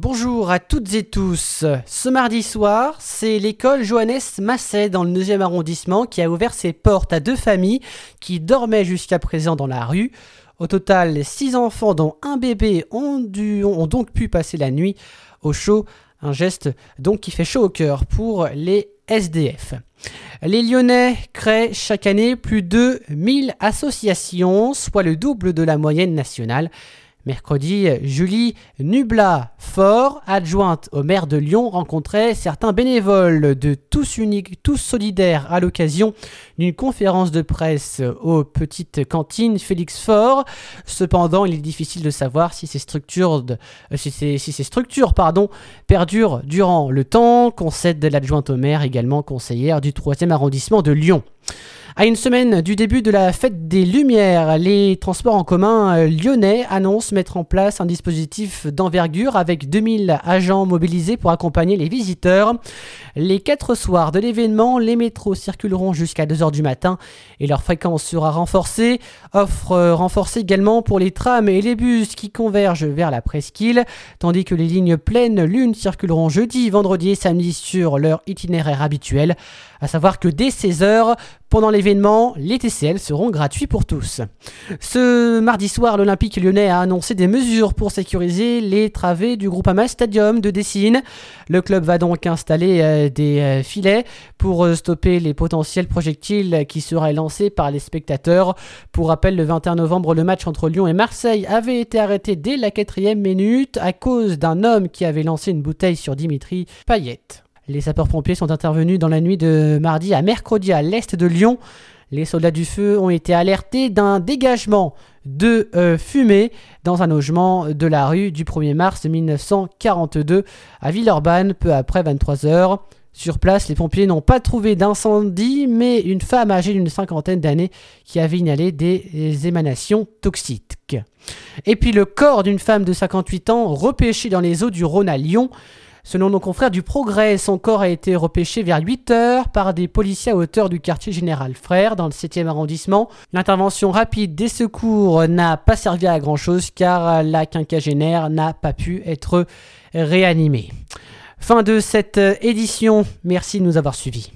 Bonjour à toutes et tous. Ce mardi soir, c'est l'école Johannes Masset dans le 9e arrondissement qui a ouvert ses portes à deux familles qui dormaient jusqu'à présent dans la rue. Au total, six enfants dont un bébé ont, donc pu passer la nuit au chaud. Un geste donc qui fait chaud au cœur pour les SDF. Les Lyonnais créent chaque année plus de 1000 associations, soit le double de la moyenne nationale. Mercredi, Julie Nubla-Fort, adjointe au maire de Lyon, rencontrait certains bénévoles de Tous Uniques, Tous Solidaires à l'occasion d'une conférence de presse aux petites cantines Félix Fort. Cependant, il est difficile de savoir si ces structures, euh, perdurent durant le temps, concède l'adjointe au maire, également conseillère du 3e arrondissement de Lyon. À une semaine du début de la fête des Lumières, les transports en commun euh, lyonnais annoncent mettre en place un dispositif d'envergure avec 2000 agents mobilisés pour accompagner les visiteurs. Les quatre soirs de l'événement, les métros circuleront jusqu'à 2h du matin et leur fréquence sera renforcée. Offre euh, renforcée également pour les trams et les bus qui convergent vers la presqu'île, tandis que les lignes pleines l'une circuleront jeudi, vendredi et samedi sur leur itinéraire habituel. À savoir que dès 16h, pendant l'événement, les TCL seront gratuits pour tous. Ce mardi soir, l'Olympique lyonnais a annoncé des mesures pour sécuriser les travées du Groupama Stadium de Dessine. Le club va donc installer euh, des euh, filets pour euh, stopper les potentiels projectiles qui seraient lancés par les spectateurs. Pour rappel, le 21 novembre, le match entre Lyon et Marseille avait été arrêté dès la quatrième minute à cause d'un homme qui avait lancé une bouteille sur Dimitri Payet. Les sapeurs-pompiers sont intervenus dans la nuit de mardi à mercredi à l'est de Lyon. Les soldats du feu ont été alertés d'un dégagement de euh, fumée dans un logement de la rue du 1er mars 1942 à Villeurbanne, peu après 23 heures. Sur place, les pompiers n'ont pas trouvé d'incendie, mais une femme âgée d'une cinquantaine d'années qui avait inhalé des émanations toxiques. Et puis le corps d'une femme de 58 ans repêché dans les eaux du Rhône à Lyon. Selon nos confrères du Progrès, son corps a été repêché vers 8 heures par des policiers à hauteur du quartier général Frère dans le 7e arrondissement. L'intervention rapide des secours n'a pas servi à grand chose car la quinquagénaire n'a pas pu être réanimée. Fin de cette édition, merci de nous avoir suivis.